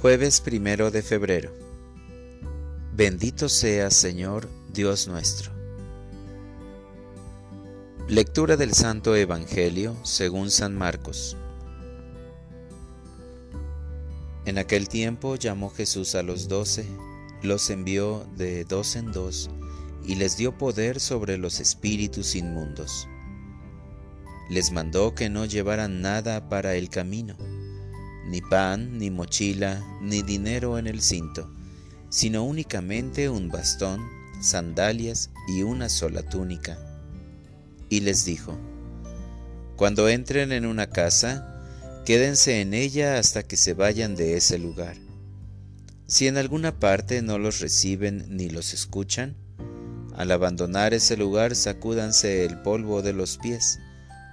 Jueves primero de febrero. Bendito sea Señor Dios nuestro. Lectura del Santo Evangelio según San Marcos. En aquel tiempo llamó Jesús a los doce, los envió de dos en dos y les dio poder sobre los espíritus inmundos. Les mandó que no llevaran nada para el camino, ni pan, ni mochila, ni dinero en el cinto, sino únicamente un bastón, sandalias y una sola túnica. Y les dijo, Cuando entren en una casa, quédense en ella hasta que se vayan de ese lugar. Si en alguna parte no los reciben ni los escuchan, al abandonar ese lugar sacúdanse el polvo de los pies,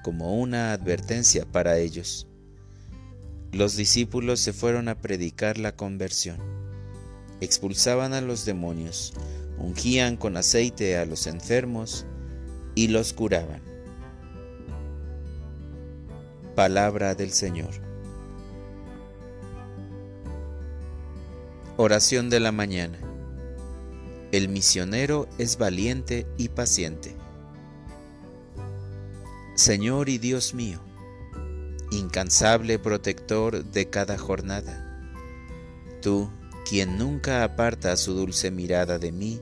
como una advertencia para ellos. Los discípulos se fueron a predicar la conversión. Expulsaban a los demonios, ungían con aceite a los enfermos y los curaban. Palabra del Señor. Oración de la mañana. El misionero es valiente y paciente. Señor y Dios mío, incansable protector de cada jornada, tú, quien nunca aparta su dulce mirada de mí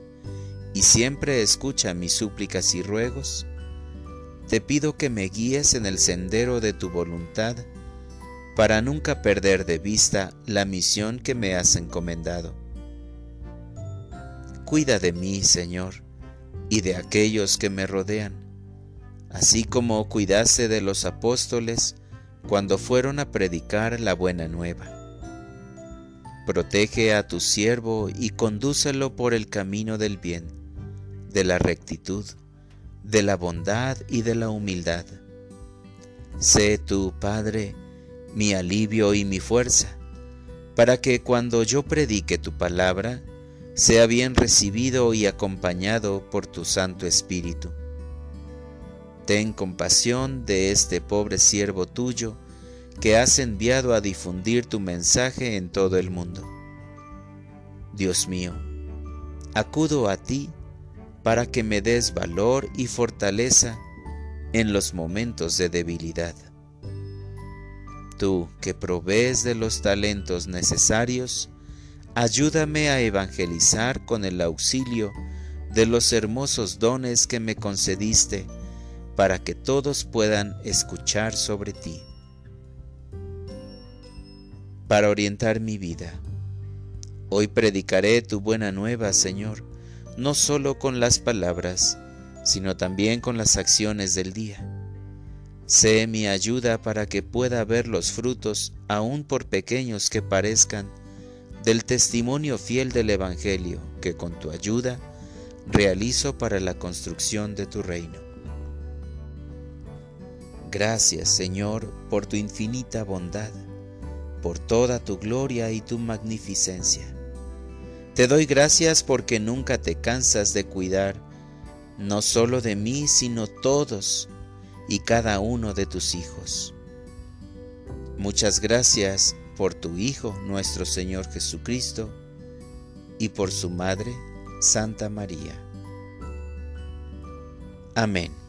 y siempre escucha mis súplicas y ruegos, te pido que me guíes en el sendero de tu voluntad para nunca perder de vista la misión que me has encomendado. Cuida de mí, Señor, y de aquellos que me rodean, así como cuidaste de los apóstoles cuando fueron a predicar la buena nueva. Protege a tu siervo y condúcelo por el camino del bien, de la rectitud, de la bondad y de la humildad. Sé tú, Padre, mi alivio y mi fuerza, para que cuando yo predique tu palabra, sea bien recibido y acompañado por tu Santo Espíritu. Ten compasión de este pobre siervo tuyo que has enviado a difundir tu mensaje en todo el mundo. Dios mío, acudo a ti para que me des valor y fortaleza en los momentos de debilidad. Tú que provees de los talentos necesarios, ayúdame a evangelizar con el auxilio de los hermosos dones que me concediste para que todos puedan escuchar sobre ti. Para orientar mi vida, hoy predicaré tu buena nueva, Señor, no solo con las palabras, sino también con las acciones del día. Sé mi ayuda para que pueda ver los frutos, aun por pequeños que parezcan, del testimonio fiel del Evangelio que con tu ayuda realizo para la construcción de tu reino. Gracias, Señor, por tu infinita bondad, por toda tu gloria y tu magnificencia. Te doy gracias porque nunca te cansas de cuidar, no solo de mí, sino todos y cada uno de tus hijos. Muchas gracias por tu Hijo, nuestro Señor Jesucristo, y por su Madre, Santa María. Amén.